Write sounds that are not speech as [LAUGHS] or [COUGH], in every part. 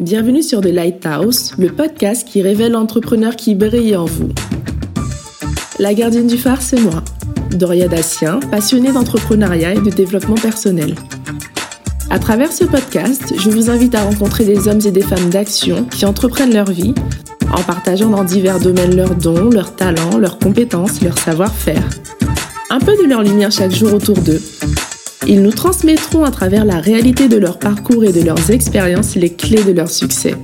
Bienvenue sur The Lighthouse, le podcast qui révèle l'entrepreneur qui brille en vous. La gardienne du phare, c'est moi, Doria Dassien, passionnée d'entrepreneuriat et de développement personnel. À travers ce podcast, je vous invite à rencontrer des hommes et des femmes d'action qui entreprennent leur vie en partageant dans divers domaines leurs dons, leurs talents, leurs compétences, leur savoir-faire. Un peu de leur lumière chaque jour autour d'eux. Ils nous transmettront à travers la réalité de leur parcours et de leurs expériences les clés de leur succès.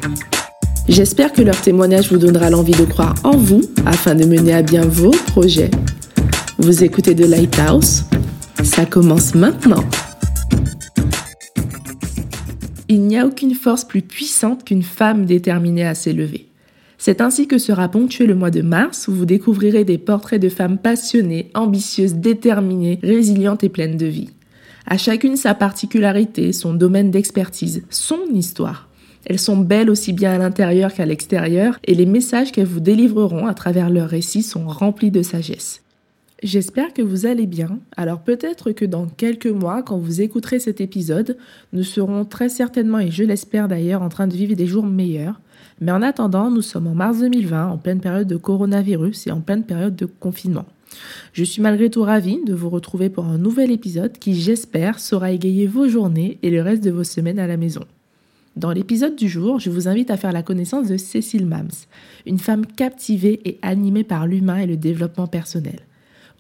J'espère que leur témoignage vous donnera l'envie de croire en vous afin de mener à bien vos projets. Vous écoutez The Lighthouse Ça commence maintenant. Il n'y a aucune force plus puissante qu'une femme déterminée à s'élever. C'est ainsi que sera ponctué le mois de mars où vous découvrirez des portraits de femmes passionnées, ambitieuses, déterminées, résilientes et pleines de vie. À chacune sa particularité, son domaine d'expertise, son histoire. Elles sont belles aussi bien à l'intérieur qu'à l'extérieur et les messages qu'elles vous délivreront à travers leurs récits sont remplis de sagesse. J'espère que vous allez bien. Alors peut-être que dans quelques mois, quand vous écouterez cet épisode, nous serons très certainement, et je l'espère d'ailleurs, en train de vivre des jours meilleurs. Mais en attendant, nous sommes en mars 2020, en pleine période de coronavirus et en pleine période de confinement. Je suis malgré tout ravie de vous retrouver pour un nouvel épisode qui, j'espère, saura égayer vos journées et le reste de vos semaines à la maison. Dans l'épisode du jour, je vous invite à faire la connaissance de Cécile Mams, une femme captivée et animée par l'humain et le développement personnel.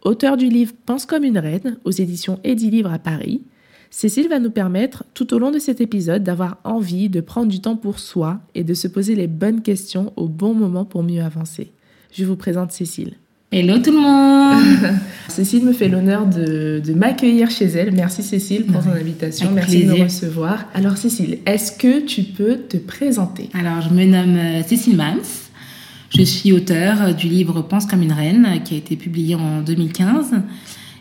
Auteur du livre Pense comme une reine aux éditions Livre à Paris, Cécile va nous permettre, tout au long de cet épisode, d'avoir envie de prendre du temps pour soi et de se poser les bonnes questions au bon moment pour mieux avancer. Je vous présente Cécile. Hello tout le monde [LAUGHS] Cécile me fait l'honneur de, m'accueillir chez elle. Merci Cécile pour ton invitation. Merci de me recevoir. Alors Cécile, est-ce que tu peux te présenter? Alors je me nomme euh, Cécile Mans. Je suis auteure du livre Pense comme une reine qui a été publié en 2015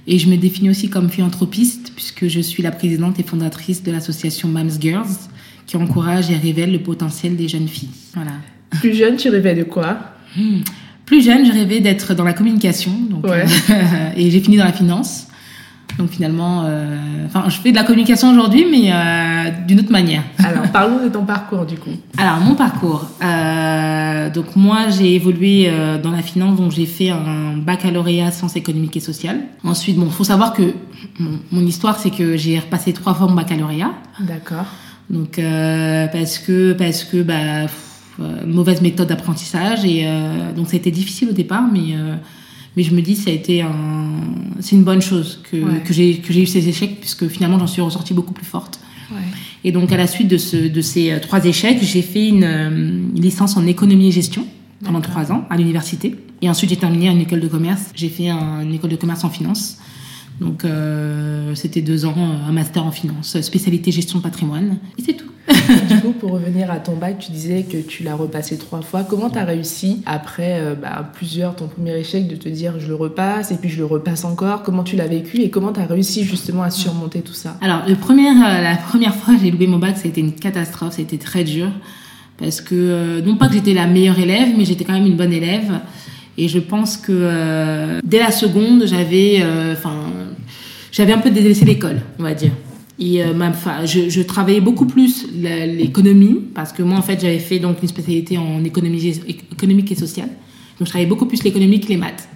et je me définis aussi comme philanthropiste, puisque je suis la présidente et fondatrice de l'association Moms Girls, qui encourage et révèle le potentiel des jeunes filles. Voilà. Plus jeune, tu rêvais de quoi? Hmm. Plus jeune, je rêvais d'être dans la communication, donc, euh, [LAUGHS] et j'ai fini dans la finance. Donc finalement, euh, enfin, je fais de la communication aujourd'hui, mais euh, d'une autre manière. [LAUGHS] Alors, parlons de ton parcours du coup. Alors, mon parcours. Euh, donc moi, j'ai évolué euh, dans la finance, donc j'ai fait un baccalauréat sciences économiques et sociales. Ensuite, bon, faut savoir que mon, histoire, c'est que j'ai repassé trois fois mon baccalauréat. D'accord. Donc euh, parce que parce que bah mauvaise méthode d'apprentissage et donc ça a été difficile au départ, mais mais je me dis ça a été un c'est une bonne chose que, que j'ai que j'ai eu ces échecs puisque finalement j'en suis ressortie beaucoup plus forte. Et donc à la suite de, ce, de ces euh, trois échecs j'ai fait une, euh, licence en économie et gestion pendant trois ans à l'université. Et ensuite j'ai terminé une école de commerce. J'ai fait une école de commerce en finance donc euh, c'était deux ans un master en finance spécialité gestion de patrimoine et c'est tout du coup, pour revenir à ton bac, tu disais que tu l'as repassé trois fois. Comment tu as réussi, après euh, bah, plusieurs, ton premier échec, de te dire je le repasse et puis je le repasse encore? Comment tu l'as vécu et comment tu as réussi justement à surmonter tout ça? Alors, le premier, euh, la première fois que j'ai loué mon bac, ça a été une catastrophe, ça a été très dur. Parce que, euh, non pas que j'étais la meilleure élève, mais j'étais quand même une bonne élève. Et je pense que dès la seconde, j'avais, enfin, j'avais un peu délaissé l'école, on va dire. Et euh, je, travaillais beaucoup plus l'économie parce que moi, en fait, j'avais fait donc une spécialité en économie économique et sociale. Donc, je travaillais beaucoup plus l'économie que les maths.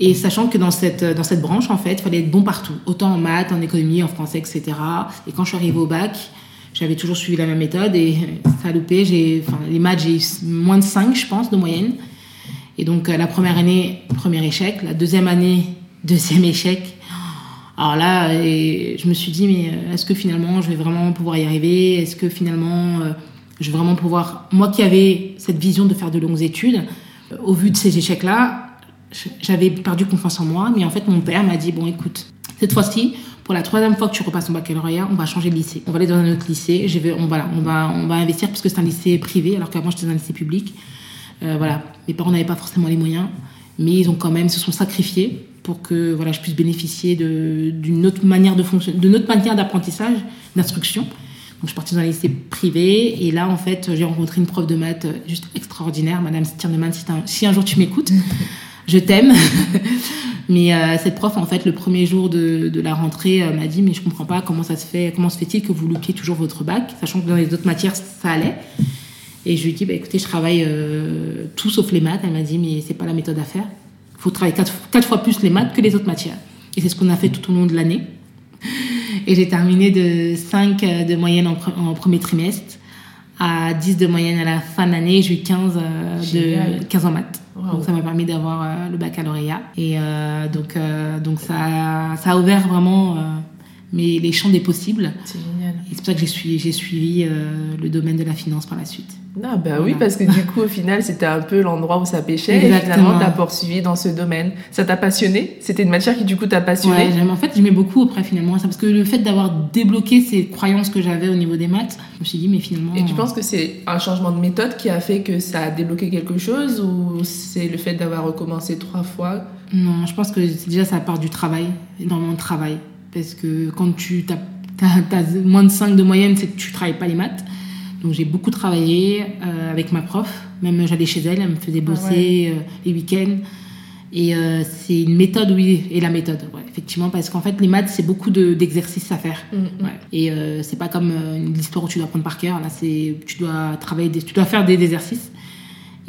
Et sachant que dans cette, dans cette branche, en fait, il fallait être bon partout, autant en maths, en économie, en français, etc. Et quand je suis arrivée au bac, j'avais toujours suivi la même méthode et ça a loupé. Enfin, les maths, j'ai eu moins de 5, je pense, de moyenne. Et donc, euh, la première année, premier échec. La deuxième année, deuxième échec. Alors là, je me suis dit, mais euh, est-ce que finalement je vais vraiment pouvoir y arriver? Est-ce que finalement euh, je vais vraiment pouvoir... Moi qui avais cette vision de faire de longues études, euh, au vu de ces échecs-là, j'avais perdu confiance en moi. Mais en fait, mon père m'a dit, bon écoute, cette fois-ci, pour la troisième fois que tu repasses ton baccalauréat, on va changer de lycée. On va aller dans un autre lycée. Je vais, on, voilà, on, va, on va investir parce que c'est un lycée privé, alors qu'avant j'étais dans un lycée public. voilà, mes parents n'avaient pas forcément les moyens, mais ils ont quand même se sont sacrifiés pour que voilà, je puisse bénéficier d'une autre manière de notre manière d'apprentissage, d'instruction. Donc, je suis partie dans un lycée privé et là, en fait, j'ai rencontré une prof de maths juste extraordinaire, Madame Stirneman, si, si un jour tu m'écoutes. je t'aime. [LAUGHS] mais euh, cette prof, en fait, le premier jour de, de la rentrée, euh, m'a dit, mais je comprends pas comment ça se fait, comment se fait-il que vous loupiez toujours votre bac, sachant que dans les autres matières, ça allait. Et je lui ai dit, bah, écoutez, je travaille euh, tout sauf les maths. Elle m'a dit, mais c'est pas la méthode à faire. Faut travailler quatre, quatre fois plus les maths que les autres matières. Et c'est ce qu'on a fait tout au long de l'année. Et j'ai terminé de 5 de moyenne en, pre- en premier trimestre à 10 de moyenne à la fin de l'année. J'ai eu 15, euh, de, 15 en maths. Wow. Donc ça m'a permis d'avoir euh, le baccalauréat. Et euh, donc, euh, donc ça, ça a ouvert vraiment euh, mes, les champs des possibles. C'est. Et pour ça que j'ai suivi, euh, le domaine de la finance par la suite. Ah bah oui, Voilà. parce que du coup, au final, c'était un peu l'endroit où ça pêchait. Et Exactement. finalement, t'as poursuivi dans ce domaine. Ça t'a passionné? C'était une matière qui, du coup, t'a passionné? Ouais, en fait, j'aimais beaucoup après finalement ça parce que le fait d'avoir débloqué ces croyances que j'avais au niveau des maths, je me suis dit mais finalement. Et tu euh, penses que c'est un changement de méthode qui a fait que ça a débloqué quelque chose ou c'est le fait d'avoir recommencé trois fois? Non, je pense que déjà ça part du travail, énormément de travail. Parce que quand tu as, moins de 5 de moyenne, c'est que tu travailles pas les maths. Donc j'ai beaucoup travaillé euh, avec ma prof. Même j'allais chez elle, elle me faisait bosser euh, les week-ends. Et euh, c'est une méthode, oui, et la méthode, ouais, effectivement, parce qu'en fait, les maths, c'est beaucoup de- d'exercices à faire. Mm, Ouais. Et euh, c'est pas comme euh, l'histoire où tu dois apprendre par cœur. Là, c'est tu dois travailler, des- tu dois faire des exercices.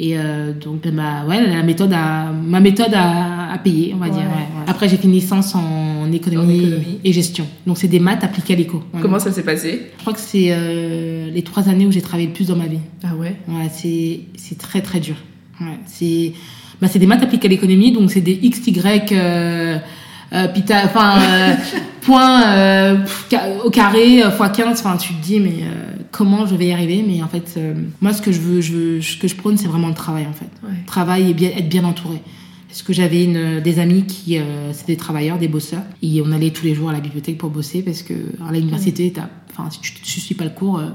Et euh, donc, bah, ouais, la méthode a, ma méthode a, a payé, on va Ouais, dire. ouais. Après, j'ai fait une licence en économie, En économie. et gestion. Donc, c'est des maths appliquées à l'éco. Voilà. Comment ça s'est passé Je crois que c'est euh, les trois années où j'ai travaillé le plus dans ma vie. Ah ouais? Ouais, c'est très très dur. Ouais, c'est bah, des maths appliquées à l'économie, donc c'est des x, y, euh, euh, pita, enfin [LAUGHS] point au carré fois 15. Enfin, tu te dis mais comment je vais y arriver Mais en fait, euh, moi ce que je veux, je veux, ce que je prône, c'est vraiment le travail en fait. Ouais. Travail et bien être bien entouré. Parce que j'avais une, des amis qui, euh, c'était des travailleurs, des bosseurs. Et on allait tous les jours à la bibliothèque pour bosser parce que à l'université, enfin, si tu ne suis pas le cours, euh,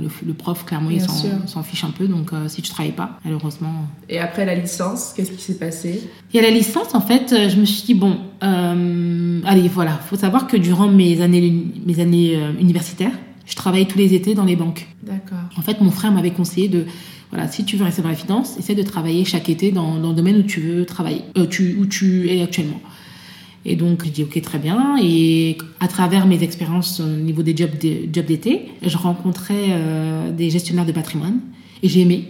le, le prof, clairement, il Bien s'en fiche un peu. Donc, euh, si tu travailles pas, malheureusement. Et après la licence, qu'est-ce qui s'est passé? Et à la licence, en fait, euh, je me suis dit, bon, euh, allez, voilà, faut savoir que durant mes années, mes années euh, universitaires, je travaillais tous les étés dans les banques. D'accord. En fait, mon frère m'avait conseillé de, voilà, si tu veux rester dans la finance, essaie de travailler chaque été dans, dans le domaine où tu veux travailler, euh, tu, où tu es actuellement. Et donc, je dis ok, très bien. Et à travers mes expériences au niveau des jobs des jobs d'été, je rencontrais euh, des gestionnaires de patrimoine et j'ai aimé.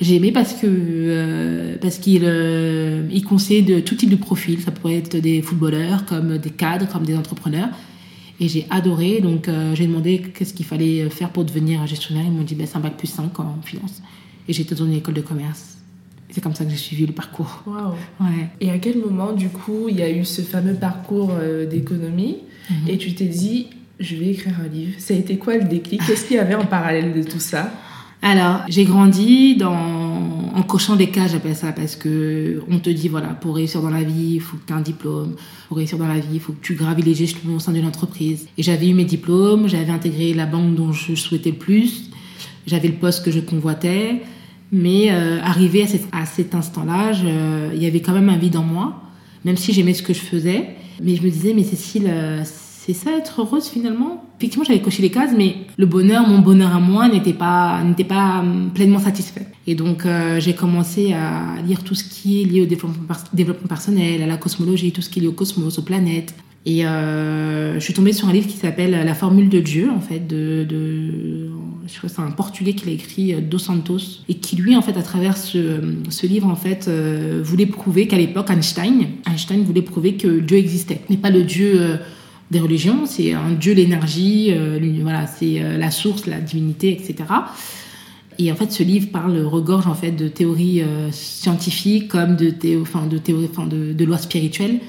J'ai aimé parce que euh, parce qu'il euh, il de tout type de profil. Ça pourrait être des footballeurs, comme des cadres, comme des entrepreneurs. Et j'ai adoré. Donc euh, j'ai demandé qu'est-ce qu'il fallait faire pour devenir gestionnaire. Ils m'ont dit ben, c'est un bac plus 5 en finance. Et j'étais dans une école de commerce. C'est comme ça que j'ai suivi le parcours. Ouais. Et à quel moment, du coup, il y a eu ce fameux parcours euh, d'économie Mhm. et tu t'es dit, je vais écrire un livre Ça a été quoi le déclic? Qu'est-ce qu'il y avait en parallèle de tout ça? Alors, j'ai grandi dans, en cochant des cases, j'appelle ça, parce que on te dit, voilà, pour réussir dans la vie, il faut que tu aies un diplôme. Pour réussir dans la vie, il faut que tu gravis les échelons au sein d'une entreprise. Et j'avais eu mes diplômes, j'avais intégré la banque dont je souhaitais le plus, j'avais le poste que je convoitais. Mais euh, arrivé à cet, à cet instant-là, il y avait quand même un vide en moi, même si j'aimais ce que je faisais. Mais je me disais, mais Cécile, euh, c'est ça être heureuse finalement Effectivement, j'avais coché les cases, mais le bonheur, mon bonheur à moi, n'était pas, n'était pas hum, pleinement satisfait. Et donc, euh, j'ai commencé à lire tout ce qui est lié au développement, pers- développement personnel, à la cosmologie, tout ce qui est lié au cosmos, aux planètes. Et euh, je suis tombée sur un livre qui s'appelle La formule de Dieu, en fait, de, je crois que c'est un Portugais qui l'a écrit, euh, Dos Santos, et qui lui, en fait, à travers ce, livre, en fait, euh, voulait prouver qu'à l'époque, Einstein, Einstein voulait prouver que Dieu existait, mais pas le Dieu euh, des religions, c'est un Dieu, l'énergie, euh, voilà, c'est euh, la source, la divinité, etc. Et en fait, ce livre parle, regorge en fait de théories euh, scientifiques comme de théo, enfin de théories, enfin de, de lois spirituelles.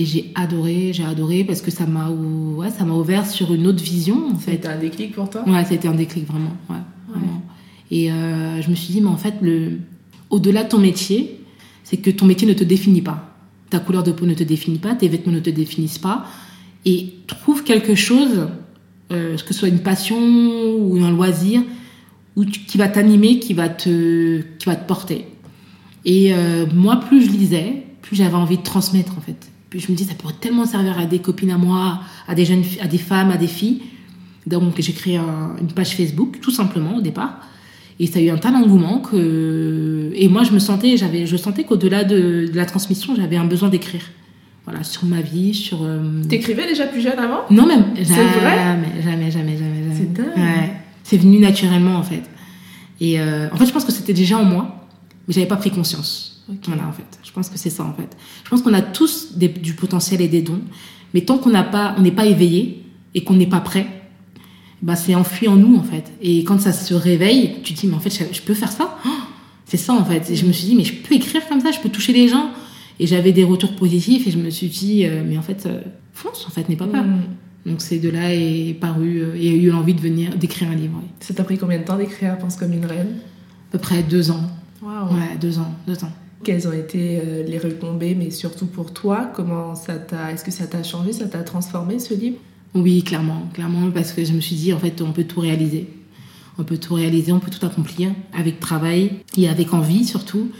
Et j'ai adoré, j'ai adoré parce que ça m'a, ou- ouais, ça m'a ouvert sur une autre vision en fait. C'était un déclic pour toi? Ouais, été un déclic vraiment. Ouais, vraiment. Et euh, je me suis dit, mais en fait, le, au-delà de ton métier, c'est que ton métier ne te définit pas. Ta couleur de peau ne te définit pas, tes vêtements ne te définissent pas. Et trouve quelque chose, euh, que ce soit une passion ou un loisir, où tu- qui va t'animer, qui va te, qui va te porter. Et euh, moi, plus je lisais, plus j'avais envie de transmettre en fait. Puis je me dis, ça pourrait tellement servir à des copines à moi, à des jeunes, à des femmes, à des filles. Donc j'ai créé un- une page Facebook, tout simplement au départ. Et ça a eu un tel engouement que. Et moi, je me sentais, j'avais, je sentais qu'au-delà de, de la transmission, j'avais un besoin d'écrire. Voilà, sur ma vie, sur. euh, T'écrivais déjà plus jeune avant? Non, même. C'est Jamais, vrai? jamais, jamais, jamais, jamais. C'est dingue. Ouais. C'est venu naturellement, en fait. Et euh, en fait, je pense que c'était déjà en moi, mais j'avais pas pris conscience. Ok. Voilà, en fait. Je pense que c'est ça, en fait. Je pense qu'on a tous des- du potentiel et des dons, mais tant qu'on n'a pas, on n'est pas éveillé et qu'on n'est pas prêt, bah, c'est enfui en nous, en fait. Et quand ça se réveille, tu te dis, mais en fait, je, je peux faire ça? Oh C'est ça, en fait. Et je me suis dit, mais je peux écrire comme ça, je peux toucher les gens. Et j'avais des retours positifs et je me suis dit, euh, mais en fait, euh, fonce, en fait, n'aie pas peur. Mm. Donc c'est de là est paru euh, et a eu l'envie de venir d'écrire un livre. oui. Ça t'a pris combien de temps d'écrire Pense comme une reine? À peu près deux ans. Waouh Ouais, deux ans, deux ans. Quelles ont été euh, les retombées, mais surtout pour toi? Comment ça t'a Est-ce que ça t'a changé Ça t'a transformé ce livre? Oui, clairement, clairement, parce que je me suis dit en fait on peut tout réaliser. On peut tout réaliser, on peut tout accomplir avec travail et avec envie surtout,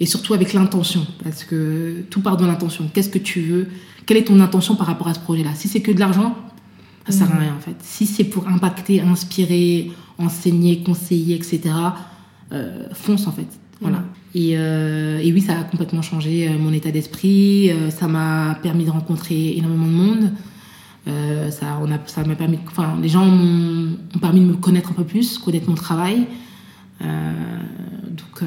et surtout avec l'intention, parce que tout part de l'intention. Qu'est-ce que tu veux? Quelle est ton intention par rapport à ce projet-là? Si c'est que de l'argent, ça sert à Mhm. rien en fait. Si c'est pour impacter, inspirer, enseigner, conseiller, etc., euh, fonce en fait. Voilà. Mhm. Et, euh, et oui, ça a complètement changé euh, mon état d'esprit. ça m'a permis de rencontrer énormément de monde. Euh, ça, on a, ça m'a permis, enfin, les gens m'ont ont permis de me connaître un peu plus, connaître mon travail. Donc,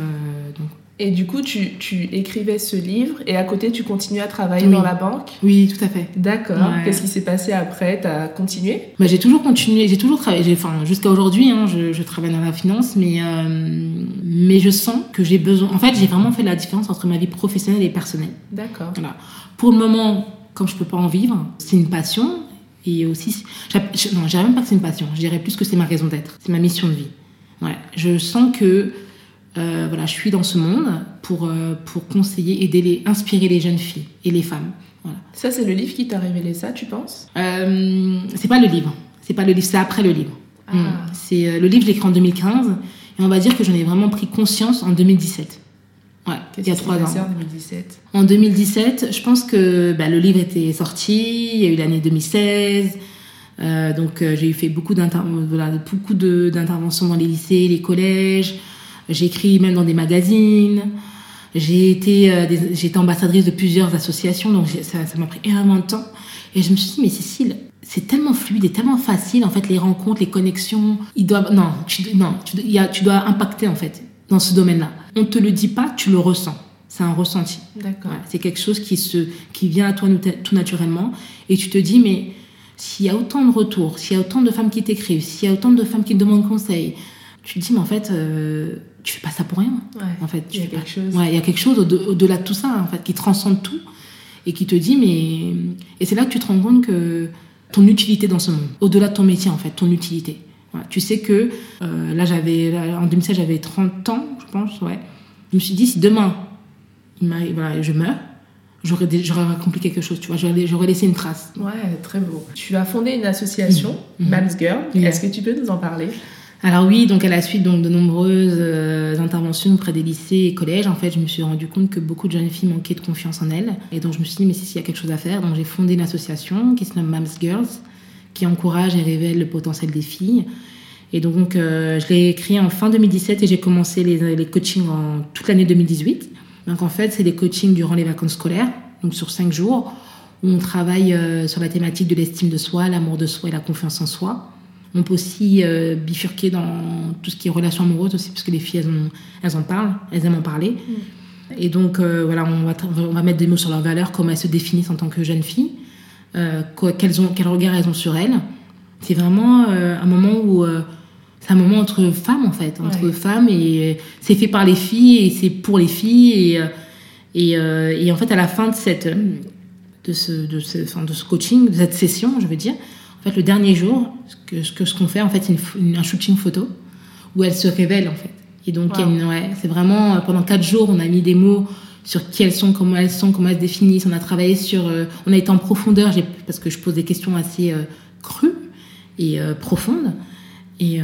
donc, Et du coup, tu, tu écrivais ce livre et à côté, tu continuais à travailler Oui. dans la banque oui, tout à fait. D'accord. Ouais. Qu'est-ce qui s'est passé après? T'as continué? Bah, j'ai toujours continué, j'ai toujours travaillé, enfin jusqu'à aujourd'hui, hein, je, je travaille dans la finance, mais euh, mais je sens que j'ai besoin. En fait, j'ai vraiment fait la différence entre ma vie professionnelle et personnelle. D'accord. Voilà. Pour le moment, comme je peux pas en vivre, c'est une passion et aussi, non, je dirais même pas que c'est une passion. Je dirais plus que c'est ma raison d'être, c'est ma mission de vie. Ouais. Je sens que euh, voilà, je suis dans ce monde pour euh, pour conseiller, aider les, inspirer les jeunes filles et les femmes. Voilà. Ça, c'est le livre qui t'a révélé ça, tu penses? Euh, c'est pas le livre. C'est pas le livre, c'est après le livre. Ah. Mm. C'est le livre, je l'ai écrit en 2015 et on va dire que j'en ai vraiment pris conscience en 2017. Ouais, il y a trois ans. en 2017 En 2017, je pense que bah, le livre était sorti, il y a eu l'année 2016. euh, donc j'ai eu fait beaucoup voilà, d'interventions dans les lycées, les collèges. J'ai écrit même dans des magazines. J'ai été, euh, des- j'ai été ambassadrice de plusieurs associations, donc ça m'a pris énormément de temps. Et je me suis dit, mais Cécile, c'est tellement fluide et tellement facile, en fait, les rencontres, les connexions. Ils doivent, non, tu, non, tu, il y a- tu dois impacter, en fait, dans ce domaine-là. On te le dit pas, tu le ressens. C'est un ressenti. D'accord. Ouais, c'est quelque chose qui, se, qui vient à toi tout naturellement. Et tu te dis, mais s'il y a autant de retours, s'il y a autant de femmes qui t'écrivent, s'il y a autant de femmes qui te demandent conseil, tu te dis, mais en fait, euh, tu fais pas ça pour rien. Ouais. En fait, Il y pas- chose. Ouais, il y a quelque chose au- au-delà de tout ça, en fait, qui transcende tout et qui te dit, mais. Et c'est là que tu te rends compte que ton utilité dans ce monde, au-delà de ton métier, en fait, ton utilité. Ouais, tu sais que euh, là, j'avais, en 2016, j'avais 30 ans, je pense, ouais. Je me suis dit, si demain, il voilà, je meurs, j'aurais, accompli quelque chose, tu vois, j'aurais, j'aurais laissé une trace. Ouais, très beau. Tu as fondé une association, Mhm. Mams Girl. Yeah. Est-ce que tu peux nous en parler? Alors oui, donc à la suite donc, de nombreuses euh, interventions auprès des lycées et collèges, en fait, je me suis rendu compte que beaucoup de jeunes filles manquaient de confiance en elles. Et donc je me suis dit, mais si, s'il y a quelque chose à faire, donc j'ai fondé une association qui se nomme Mams Girls, qui encourage et révèle le potentiel des filles. Et donc euh, je l'ai créé en fin 2017 et j'ai commencé les, les coachings en toute l'année 2018. Donc en fait, c'est des coachings durant les vacances scolaires, donc sur cinq jours, où on travaille euh, sur la thématique de l'estime de soi, l'amour de soi et la confiance en soi. On peut aussi euh, bifurquer dans tout ce qui est relations amoureuses aussi, parce que les filles, elles, ont- elles en parlent, elles aiment en parler. Et donc, euh, voilà, on va, on va mettre des mots sur leurs valeurs, comment elles se définissent en tant que jeunes filles, euh, quels, ont, quel regard elles ont sur elles. C'est vraiment un moment où... c'est un moment entre femmes, en fait, entre Ouais. femmes, et c'est fait par les filles, et c'est pour les filles, et, et, et en fait, à la fin de cette... de ce, de, ce, enfin, de ce coaching, de cette session, je veux dire, en fait, le dernier jour, ce que ce qu'on fait, en fait, c'est un shooting photo où elle se révèle, en fait. Et donc, Wow. ouais, c'est vraiment, euh, pendant quatre jours, on a mis des mots sur qui elles sont, comment elles sont, comment elles se définissent. On a travaillé sur, euh, on a été en profondeur, parce que je pose des questions assez euh, crues et euh, profondes. Et,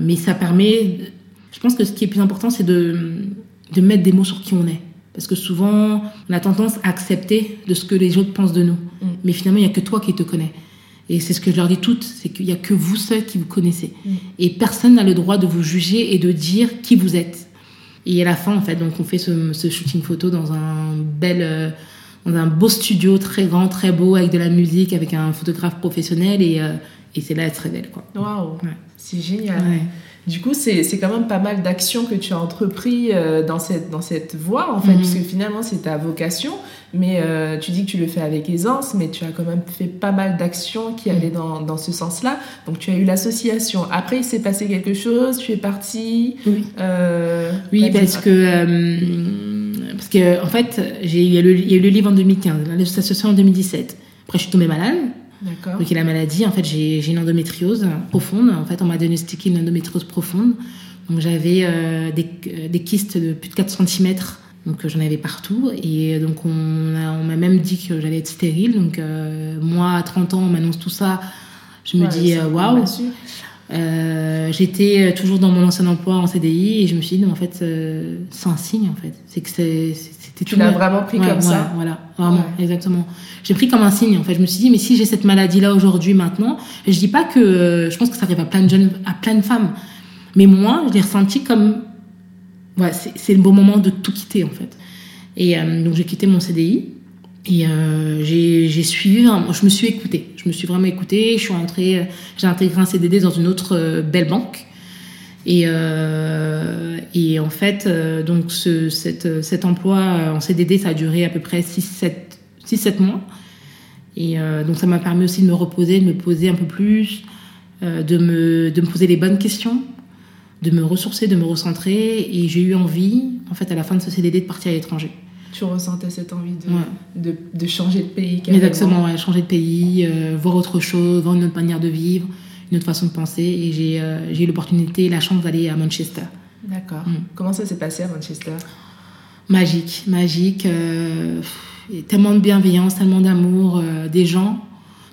mais ça permet, je pense que ce qui est plus important, c'est de, de mettre des mots sur qui on est. Parce que souvent, on a tendance à accepter de ce que les autres pensent de nous. Mm. Mais finalement, il n'y a que toi qui te connais. Et c'est ce que je leur dis toutes, c'est qu'il n'y a que vous seuls qui vous connaissez. Mm. Et personne n'a le droit de vous juger et de dire qui vous êtes. Et à la fin, en fait, donc on fait ce, ce shooting photo dans un bel, euh, dans un beau studio très grand, très beau, avec de la musique, avec un photographe professionnel. Et, euh, et c'est là, elle se révèle, quoi. Waouh, Ouais. c'est génial. Ouais. Du coup, c'est quand même pas mal d'actions que tu as entrepris euh, dans, cette, dans cette voie, en fait, Mhm. puisque finalement, c'est ta vocation. Mais euh, tu dis que tu le fais avec aisance, mais tu as quand même fait pas mal d'actions qui Mhm. allaient dans, dans ce sens-là. Donc, tu as eu l'association. Après, il s'est passé quelque chose, tu es parti. Oui. euh, Oui, parce que, parce que en fait, j'ai il y, a le- il y a eu le livre en 2015, l'association en 2017. Après, je suis tombée malade. Donc, il y a la maladie. En fait, j'ai j'ai une endométriose profonde. En fait, on m'a diagnostiqué une endométriose profonde. Donc, j'avais euh, des, euh, des kystes de plus de 4 cm. Donc, euh, j'en avais partout. Et donc, on a- on m'a même dit que j'allais être stérile. Donc, euh, moi, à 30 ans, on m'annonce tout ça. Je me Ouais, dis, waouh. Euh, J'étais toujours dans mon ancien emploi en CDI et je me suis dit, non, en fait, euh, c'est un signe, en fait. C'est que c'est- Tu l'as vraiment pris Ouais, comme ouais, ça. Voilà, vraiment, Ouais. exactement. J'ai pris comme un signe, en fait. Je me suis dit, mais si j'ai cette maladie-là aujourd'hui, maintenant, et je dis pas que euh, je pense que ça arrive à plein de jeunes, à plein de femmes, mais moi, je l'ai ressenti comme, ouais, c'est le bon moment de tout quitter, en fait. Et euh, donc, j'ai quitté mon CDI. Et euh, j'ai suivi, vraiment- je me suis écoutée. Je me suis vraiment écoutée. Je suis rentrée, euh, j'ai intégré un CDD dans une autre belle banque. Et, euh, et en fait, euh, donc ce, cette, cet emploi en CDD, ça a duré à peu près 6-7 mois. Et euh, donc ça m'a permis aussi de me reposer, de me poser un peu plus, de, me, de me poser les bonnes questions, de me ressourcer, de me recentrer. Et j'ai eu envie, en fait, à la fin de ce CDD, de partir à l'étranger. Tu ressentais cette envie de, Ouais. de, de changer de pays carrément. Exactement, ouais, changer de pays, voir autre chose, voir une autre manière de vivre, une autre façon de penser. Et j'ai euh, eu l'opportunité et la chance d'aller à Manchester. D'accord. Mm. Comment ça s'est passé à Manchester? Magique, magique. euh, et tellement de bienveillance, tellement d'amour euh, des gens,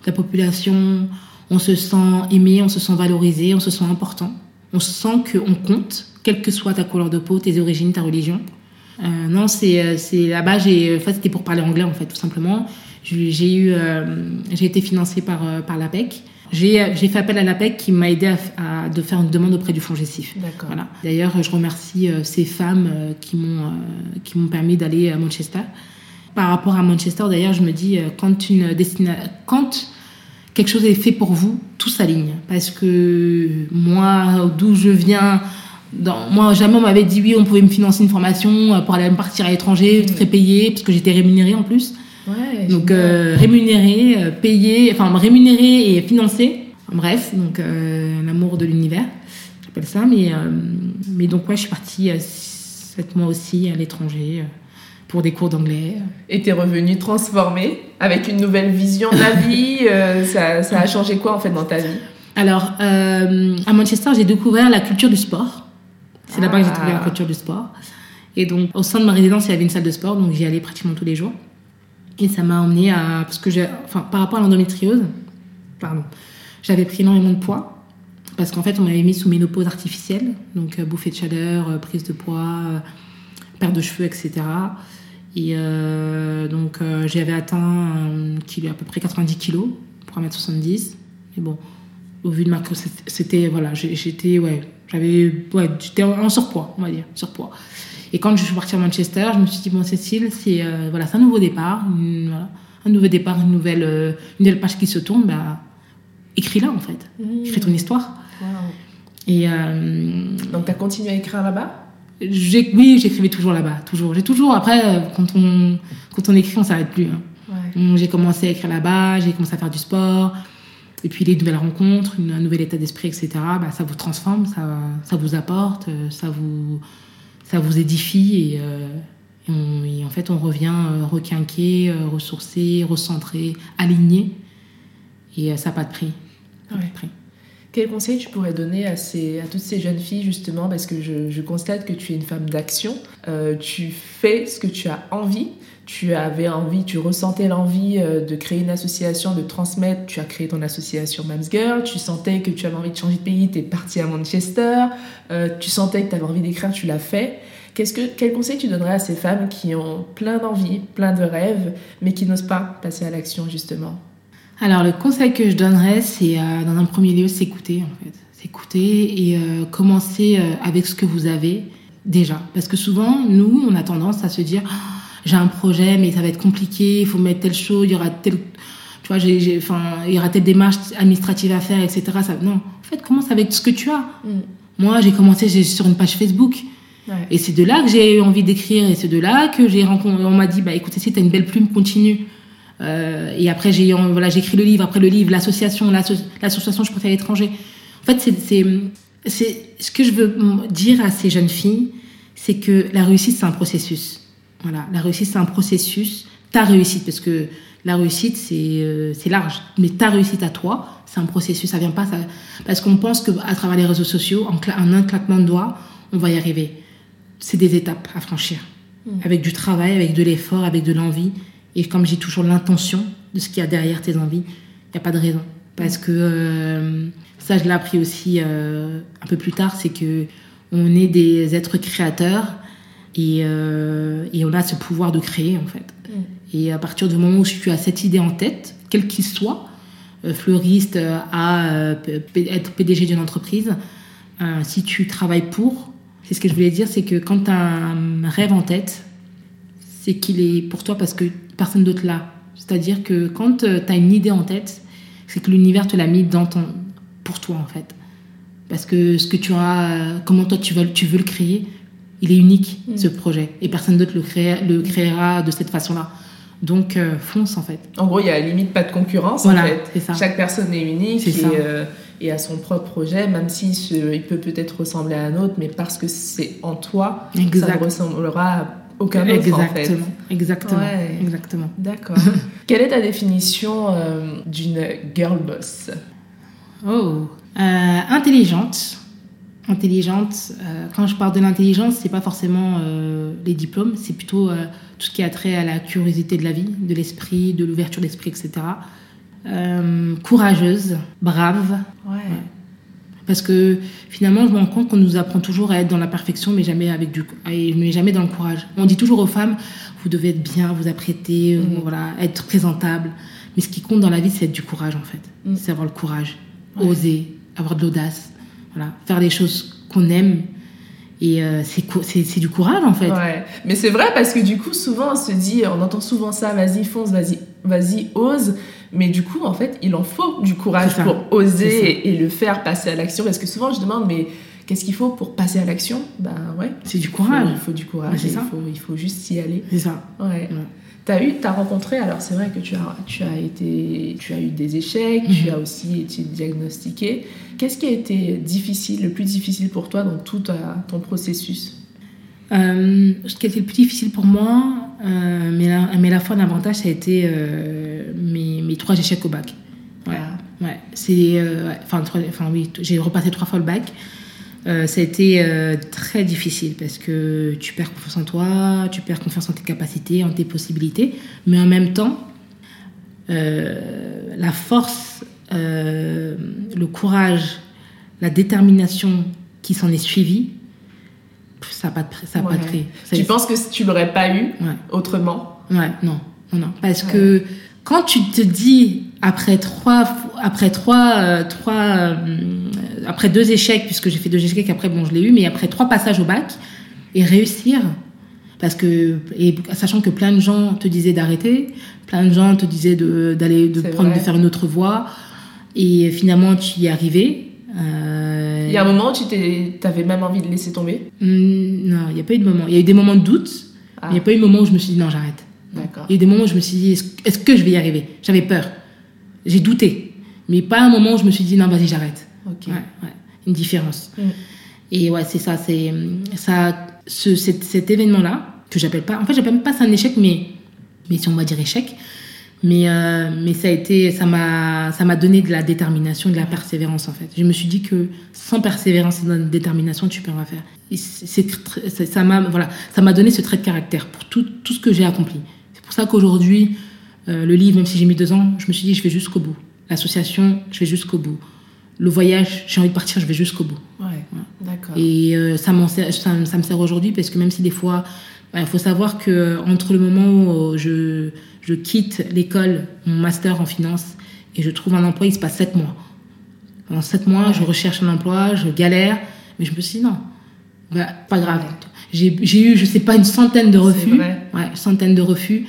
de la population. On se sent aimé, on se sent valorisé, on se sent important. On sent qu'on compte, quelle que soit ta couleur de peau, tes origines, ta religion. Euh, non, c'est là-bas. J'ai en fait c'était pour parler anglais en fait tout simplement. J'ai eu euh, j'ai été financée par par l'APEC. J'ai euh, j'ai fait appel à l'APEC qui m'a aidé à, à- de faire une demande auprès du fonds Gestif. D'accord. Voilà. D'ailleurs, je remercie euh, ces femmes euh, qui m'ont permis d'aller à Manchester. Par rapport à Manchester, d'ailleurs, je me dis quand une destina quand quelque chose est fait pour vous, tout s'aligne. Parce que moi, d'où je viens, dans, moi, jamais on m'avait dit oui, on pouvait me financer une formation pour aller me partir à l'étranger, très payé, parce que j'étais rémunérée en plus. Ouais, Donc euh, rémunérée, euh, payée, enfin rémunérée et financée. Bref, donc euh, l'amour de l'univers, j'appelle ça. Mais, euh, mais donc ouais, je suis partie euh, sept mois aussi à l'étranger pour des cours d'anglais. Et t'es revenu transformé avec une nouvelle vision de la [LAUGHS] vie. ça, ça a changé quoi en fait dans ta vie? Alors, à Manchester, j'ai découvert la culture du sport. C'est là-bas que j'ai Ah. découvert la culture du sport. Et donc, au sein de ma résidence, il y avait une salle de sport, donc j'y allais pratiquement tous les jours. Et ça m'a emmené à. Parce que j'ai. Enfin, par rapport à l'endométriose, pardon, j'avais pris énormément de poids. Parce qu'en fait, on m'avait mis sous ménopause artificielle, donc euh, bouffée de chaleur, euh, prise de poids, euh, perte de cheveux, etc. Et donc, euh, j'avais atteint kilo, à peu près 90 kilos pour 1m70. Mais bon, au vu de ma c'était voilà j'étais ouais j'avais ouais j'étais en surpoids on va dire surpoids et quand je suis partie à Manchester je me suis dit bon Cécile c'est euh, voilà un nouveau départ une- voilà, un nouveau départ une nouvelle euh, une nouvelle page qui se tourne bah écris-la en fait écris ton histoire Wow. et euh, Donc t'as continué à écrire là-bas? oui j'écrivais toujours là-bas toujours j'ai toujours après euh, quand on quand on écrit on s'arrête plus hein. Ouais. J'ai commencé à écrire là-bas, j'ai commencé à faire du sport. Et puis les nouvelles rencontres, une- un nouvel état d'esprit, etc. Bah, ça vous transforme, ça, ça vous apporte, ça vous, ça vous édifie. Et, euh, et on- et en fait, on revient euh, requinqué, euh, ressourcé, recentré, aligné. Et ça n'a pas de prix. Ça n'a pas Ouais. de prix. Quel conseil tu pourrais donner à, ces, à toutes ces jeunes filles justement? Parce que je, je constate que tu es une femme d'action, Euh, tu fais ce que tu as envie, tu avais envie, tu ressentais l'envie euh, de créer une association, de transmettre, tu as créé ton association Mams Girl, tu sentais que tu avais envie de changer de pays, tu es partie à Manchester, euh, tu sentais que tu avais envie d'écrire, tu l'as fait. Que, quel conseil tu donnerais à ces femmes qui ont plein d'envie, plein de rêves, mais qui n'osent pas passer à l'action justement? Alors, le conseil que je donnerais, c'est dans un premier lieu, s'écouter en fait. S'écouter et commencer avec ce que vous avez déjà. Parce que souvent, nous, on a tendance à se dire Ah, j'ai un projet, mais ça va être compliqué, il faut mettre telle chose, il y aura tel. Tu vois, j'ai, enfin, il y aura telle démarche administrative à faire, etc. Ça, non, en fait, commence avec ce que tu as. Moi, j'ai commencé sur une page Facebook. Ouais. Et c'est de là que j'ai eu envie d'écrire et c'est de là que j'ai rencontré. On m'a dit, bah écoute, si t'as une belle plume, continue. Euh, et après, j'ai voilà, j'ai écrit le livre. Après le livre, l'association, l'asso- l'association, je préfère l'étranger. En fait, c'est, c'est, ce que je veux dire à ces jeunes filles, c'est que la réussite, c'est un processus. Voilà, la réussite, c'est un processus. Ta réussite, parce que la réussite, c'est, euh, c'est large. Mais ta réussite à toi, c'est un processus. Ça vient pas, ça, parce qu'on pense que à travers les réseaux sociaux, en, cla- en un claquement de doigts, on va y arriver c'est des étapes à franchir. Avec du travail, avec de l'effort, avec de l'envie. Et comme j'ai toujours l'intention de ce qu'il y a derrière tes envies, il n'y a pas de raison. Parce que euh, ça, je l'ai appris aussi euh, un peu plus tard, c'est que on est des êtres créateurs et, euh, et on a ce pouvoir de créer en fait. Et à partir du moment où tu as cette idée en tête, quel qu'il soit, euh, fleuriste euh, à être PDG d'une entreprise, si tu travailles pour, c'est ce que je voulais dire, c'est que quand tu as un rêve en tête, c'est qu'il est pour toi parce que personne d'autre l'a. C'est-à-dire que quand tu as une idée en tête, c'est que l'univers te l'a mis dans ton, pour toi en fait. Parce que ce que tu as, comment toi tu veux, tu veux le créer, il est unique ce projet et personne d'autre le, créera, le créera de cette façon-là. Donc euh, fonce en fait. En gros, il y a limite pas de concurrence Voilà, en fait. c'est ça. Chaque personne est unique et, ça. euh, et a son propre projet, même si ce- il peut peut-être ressembler à un autre, mais parce que c'est en toi, ça Exact. ne ressemblera à aucun autre en fait. Exactement, exactement, Ouais. exactement. D'accord. [LAUGHS] Quelle est ta définition euh, d'une girl boss? Oh, Euh, intelligente. Intelligente. euh, quand je parle de l'intelligence, c'est pas forcément euh, les diplômes, c'est plutôt tout ce qui a trait à la curiosité de la vie, de l'esprit, de l'ouverture d'esprit, etc. Courageuse, brave, Ouais. parce que finalement, je me rends compte qu'on nous apprend toujours à être dans la perfection, mais jamais avec du, mais jamais dans le courage. On dit toujours aux femmes, vous devez être bien, vous apprêter, Mhm. voilà, être présentable. Mais ce qui compte dans la vie, c'est être du courage en fait. Mhm. C'est avoir le courage, Ouais. oser, avoir de l'audace, voilà, faire les choses qu'on aime. Et euh, c'est du courage en fait. Ouais, mais c'est vrai parce que du coup, souvent on se dit, on entend souvent ça, vas-y, fonce, vas-y, vas-y, ose. Mais du coup, en fait, il en faut du courage pour oser et, et le faire passer à l'action. Parce que souvent, je demande, mais qu'est-ce qu'il faut pour passer à l'action? Ben ouais, C'est du il faut, courage. il faut du courage. Ouais, il, faut, il faut juste y aller. C'est ça. Ouais. Ouais. T'as eu, t'as rencontré, alors c'est vrai que tu as, tu as été, tu as eu des échecs, Mhm. tu as aussi été diagnostiqué. Qu'est-ce qui a été difficile, le plus difficile pour toi dans tout ta- ton processus? Euh, ce qui a été le plus difficile pour moi, euh, mais, la, mais la fois un avantage, ça a été euh, mes, mes trois échecs au bac. Ouais, Ah. ouais. C'est, euh, ouais, enfin, enfin oui, j'ai repassé trois fois le bac. Euh, ça a été euh, très difficile parce que tu perds confiance en toi, tu perds confiance en tes capacités, en tes possibilités, mais en même temps, euh, la force, le courage, la détermination qui s'en est suivie, ça n'a pas de prix. Ça a pas de prix. Ça- Tu penses que tu l'aurais pas eu Ouais. autrement? Ouais, non, non, non. Parce Ouais. que quand tu te dis, après trois, après trois, euh, trois, euh, après deux échecs, puisque j'ai fait deux échecs, après bon, je l'ai eu, mais après trois passages au bac, et réussir, parce que, et sachant que plein de gens te disaient d'arrêter, plein de gens te disaient d'aller, de prendre, vrai. de faire une autre voie, et finalement tu y es arrivé. Euh, Il y a un moment où tu t'avais même envie de laisser tomber? Hum, non, il n'y a pas eu de moment. Il y a eu des moments de doute, Ah, mais il n'y a pas eu de moment où je me suis dit non, j'arrête. Il y a eu des moments où je me suis dit, est-ce est-ce que je vais y arriver? J'avais peur. J'ai douté. Mais pas un moment où je me suis dit, non, vas-y, j'arrête. Ok. Ouais, ouais. Une différence. Mm. Et ouais, c'est ça. C'est ça. Ce, cet, cet événement-là, que j'appelle pas. En fait, j'appelle pas ça un échec, mais, mais si on va dire échec. Mais, euh, mais ça a été. Ça m'a ça m'a donné de la détermination, de la persévérance, en fait. Je me suis dit que sans persévérance et de détermination, tu peux rien faire. Et c'est- ça m'a voilà, ça m'a donné ce trait de caractère pour tout, tout ce que j'ai accompli. C'est pour ça qu'aujourd'hui, euh, le livre, même si j'ai mis deux ans, je me suis dit, je vais jusqu'au bout. L'association, je vais jusqu'au bout. Le voyage, j'ai envie de partir, je vais jusqu'au bout. Ouais. D'accord. Et euh, ça, sert- ça, ça me sert aujourd'hui parce que même si des fois, il faut savoir que entre le moment où je, je quitte l'école, mon master en finance, et je trouve un emploi, il se passe sept mois. Pendant sept mois, je recherche un emploi, je galère, mais je me suis dit non, bah, pas grave. J'ai eu, je sais pas, une centaine de refus. Ouais, une centaine de refus.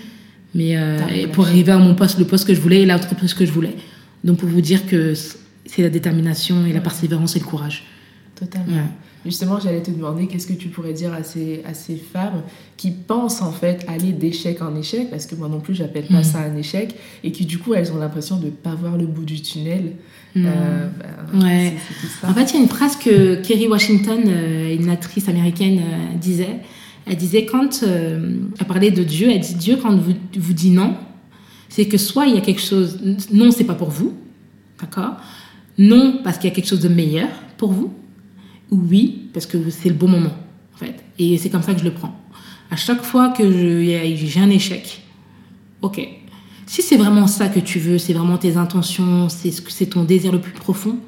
Mais euh, pour arriver à mon poste, le poste que je voulais et l'entreprise que je voulais. Donc pour vous dire que c'est la détermination et la persévérance et le courage. Totalement. Justement, j'allais te demander qu'est-ce que tu pourrais dire à ces, à ces femmes qui pensent en fait aller d'échec en échec, parce que moi non plus, j'appelle pas mm. ça un échec, et qui du coup, elles ont l'impression de ne pas voir le bout du tunnel. Mm. Euh, ben, ouais. En fait, il y a une phrase que Kerry Washington, euh, une actrice américaine, euh, disait. Elle disait quand elle parlait de Dieu, elle dit Dieu quand vous, vous dit non, c'est que soit il y a quelque chose, non, c'est pas pour vous, d'accord? Non, parce qu'il y a quelque chose de meilleur pour vous oui, parce que c'est le bon moment, en fait. Et c'est comme ça que je le prends. À chaque fois que j'ai un échec, ok. Si c'est vraiment ça que tu veux, c'est vraiment tes intentions, c'est ton désir le plus profond,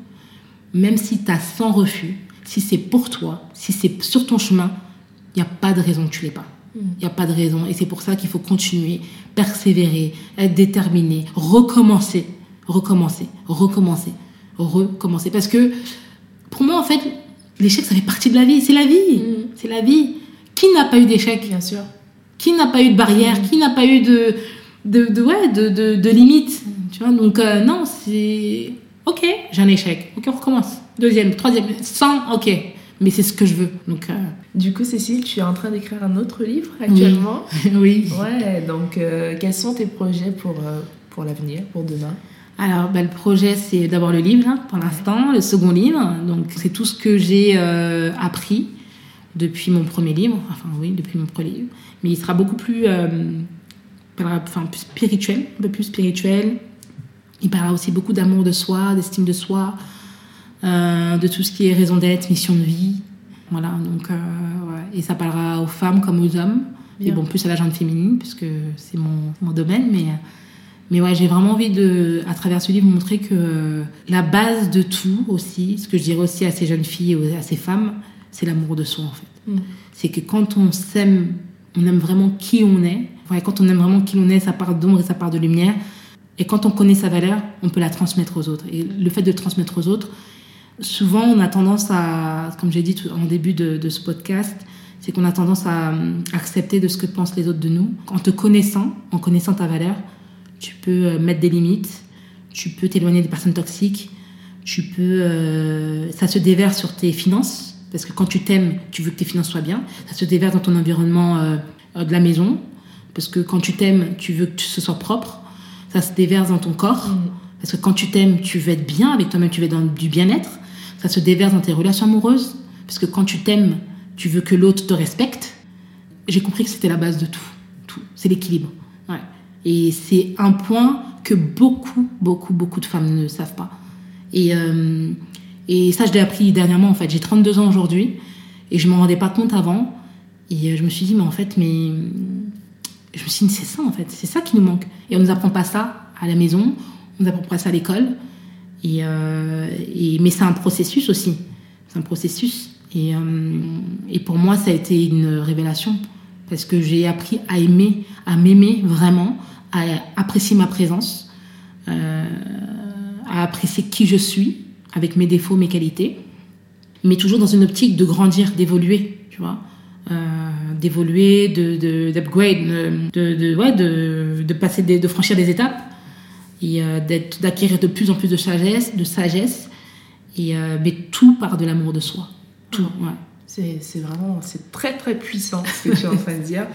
même si tu as 100 refus, si c'est pour toi, si c'est sur ton chemin, il n'y a pas de raison que tu l'aies pas. Il mm. n'y a pas de raison. Et c'est pour ça qu'il faut continuer, persévérer, être déterminé, recommencer, recommencer, recommencer, recommencer. Parce que pour moi, en fait, l'échec, ça fait partie de la vie. C'est la vie. Mm. C'est la vie. Qui n'a pas eu d'échec? Bien sûr. Qui n'a pas eu de barrière? Mm. Qui n'a pas eu de, de, de ouais, de, de, de limite Tu vois, donc euh, non, c'est... Ok, j'ai un échec. Ok, on recommence. Deuxième, troisième, 100, ok. Mais c'est ce que je veux. Donc, euh, Du coup, Cécile, tu es en train d'écrire un autre livre actuellement. Oui. [LAUGHS] Ouais, donc euh, quels sont tes projets pour, pour l'avenir, pour demain? Alors, ben, le projet, c'est d'abord le livre, hein, pour l'instant, le second livre. Donc, c'est tout ce que j'ai euh, appris depuis mon premier livre. Enfin, oui, depuis mon premier livre. Mais il sera beaucoup plus, euh, enfin, plus spirituel, un peu plus spirituel. Il parlera aussi beaucoup d'amour de soi, d'estime de soi, euh, de tout ce qui est raison d'être, mission de vie. Voilà, donc, ouais. Et ça parlera aux femmes comme aux hommes. Et bon, plus à la gente féminine, puisque c'est mon, mon domaine, mais mais ouais, j'ai vraiment envie de, à travers ce livre, montrer que la base de tout aussi, ce que je dirais aussi à ces jeunes filles et à ces femmes, c'est l'amour de soi en fait. Mm. C'est que quand on s'aime, on aime vraiment qui on est. Ouais, quand on aime vraiment qui on est, sa part d'ombre et sa part de lumière. Et quand on connaît sa valeur, on peut la transmettre aux autres. Et le fait de transmettre aux autres, souvent on a tendance à, comme j'ai dit en début de, de ce podcast, c'est qu'on a tendance à accepter de ce que pensent les autres de nous. En te connaissant, en connaissant ta valeur, tu peux euh, mettre des limites, tu peux t'éloigner des personnes toxiques, tu peux, euh, ça se déverse sur tes finances, parce que quand tu t'aimes, tu veux que tes finances soient bien, ça se déverse dans ton environnement euh, de la maison, parce que quand tu t'aimes, tu veux que ce soit propre, ça se déverse dans ton corps, mm. parce que quand tu t'aimes, tu veux être bien avec toi-même, tu veux être dans du bien-être, ça se déverse dans tes relations amoureuses, parce que quand tu t'aimes, tu veux que l'autre te respecte? J'ai compris que c'était la base de tout, tout, c'est l'équilibre. Et c'est un point que beaucoup, beaucoup, beaucoup de femmes ne savent pas. Et, euh, et ça, je l'ai appris dernièrement, en fait. J'ai 32 ans aujourd'hui et je ne m'en rendais pas compte avant. Et euh, je me suis dit, mais en fait, mais... Je me suis dit, c'est ça, en fait. C'est ça qui nous manque. Et on ne nous apprend pas ça à la maison, on nous apprend pas ça à l'école. Et, euh, et, mais c'est un processus aussi. C'est un processus. Et, et pour moi, ça a été une révélation. Parce que j'ai appris à aimer, à m'aimer vraiment, à apprécier ma présence, euh, à apprécier qui je suis, avec mes défauts, mes qualités, mais toujours dans une optique de grandir, d'évoluer, tu vois. Euh, d'évoluer, de, d'upgrade, de, de, ouais, de, de, passer de franchir des étapes et euh, d'acquérir de plus en plus de sagesse, de sagesse et mais tout part de l'amour de soi. Tout, ouais. C'est vraiment, c'est très très puissant ce que tu es en train de dire.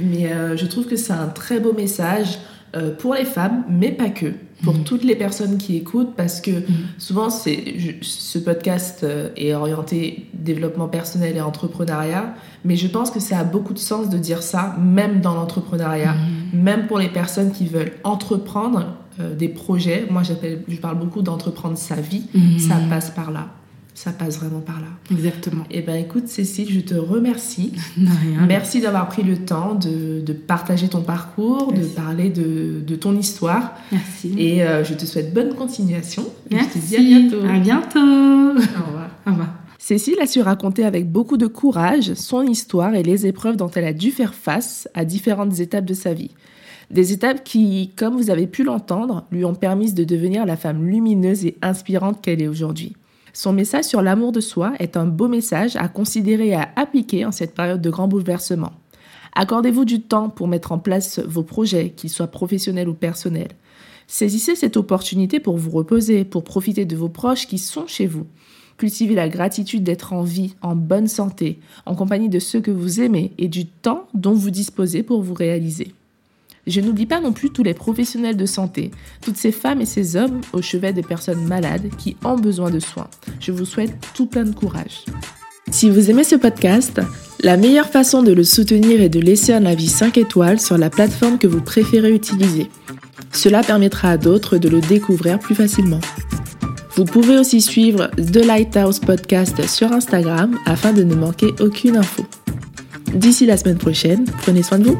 Mais euh, je trouve que c'est un très beau message euh, pour les femmes, mais pas que, pour mm. toutes les personnes qui écoutent, parce que mm. souvent c'est ce podcast euh, est orienté développement personnel et entrepreneuriat, mais je pense que ça a beaucoup de sens de dire ça, même dans l'entrepreneuriat, mm. même pour les personnes qui veulent entreprendre des projets. Moi, je parle beaucoup d'entreprendre sa vie, ça passe par là ça passe vraiment par là. Exactement. Eh bien, écoute, Cécile, je te remercie. [LAUGHS] rien. Merci d'avoir pris le temps de, de partager ton parcours, de parler de, de, ton histoire. Merci. Et euh, je te souhaite bonne continuation. Merci. je te dis à bientôt. À bientôt. Au revoir. Au revoir. Cécile a su raconter avec beaucoup de courage son histoire et les épreuves dont elle a dû faire face à différentes étapes de sa vie. Des étapes qui, comme vous avez pu l'entendre, lui ont permis de devenir la femme lumineuse et inspirante qu'elle est aujourd'hui. Son message sur l'amour de soi est un beau message à considérer et à appliquer en cette période de grand bouleversement. Accordez-vous du temps pour mettre en place vos projets, qu'ils soient professionnels ou personnels. Saisissez cette opportunité pour vous reposer, pour profiter de vos proches qui sont chez vous. Cultivez la gratitude d'être en vie, en bonne santé, en compagnie de ceux que vous aimez et du temps dont vous disposez pour vous réaliser. Je n'oublie pas non plus tous les professionnels de santé, toutes ces femmes et ces hommes au chevet des personnes malades qui ont besoin de soins. Je vous souhaite tout plein de courage. Si vous aimez ce podcast, la meilleure façon de le soutenir est de laisser un avis 5 étoiles sur la plateforme que vous préférez utiliser. Cela permettra à d'autres de le découvrir plus facilement. Vous pouvez aussi suivre The Lighthouse Podcast sur Instagram afin de ne manquer aucune info. D'ici la semaine prochaine, prenez soin de vous.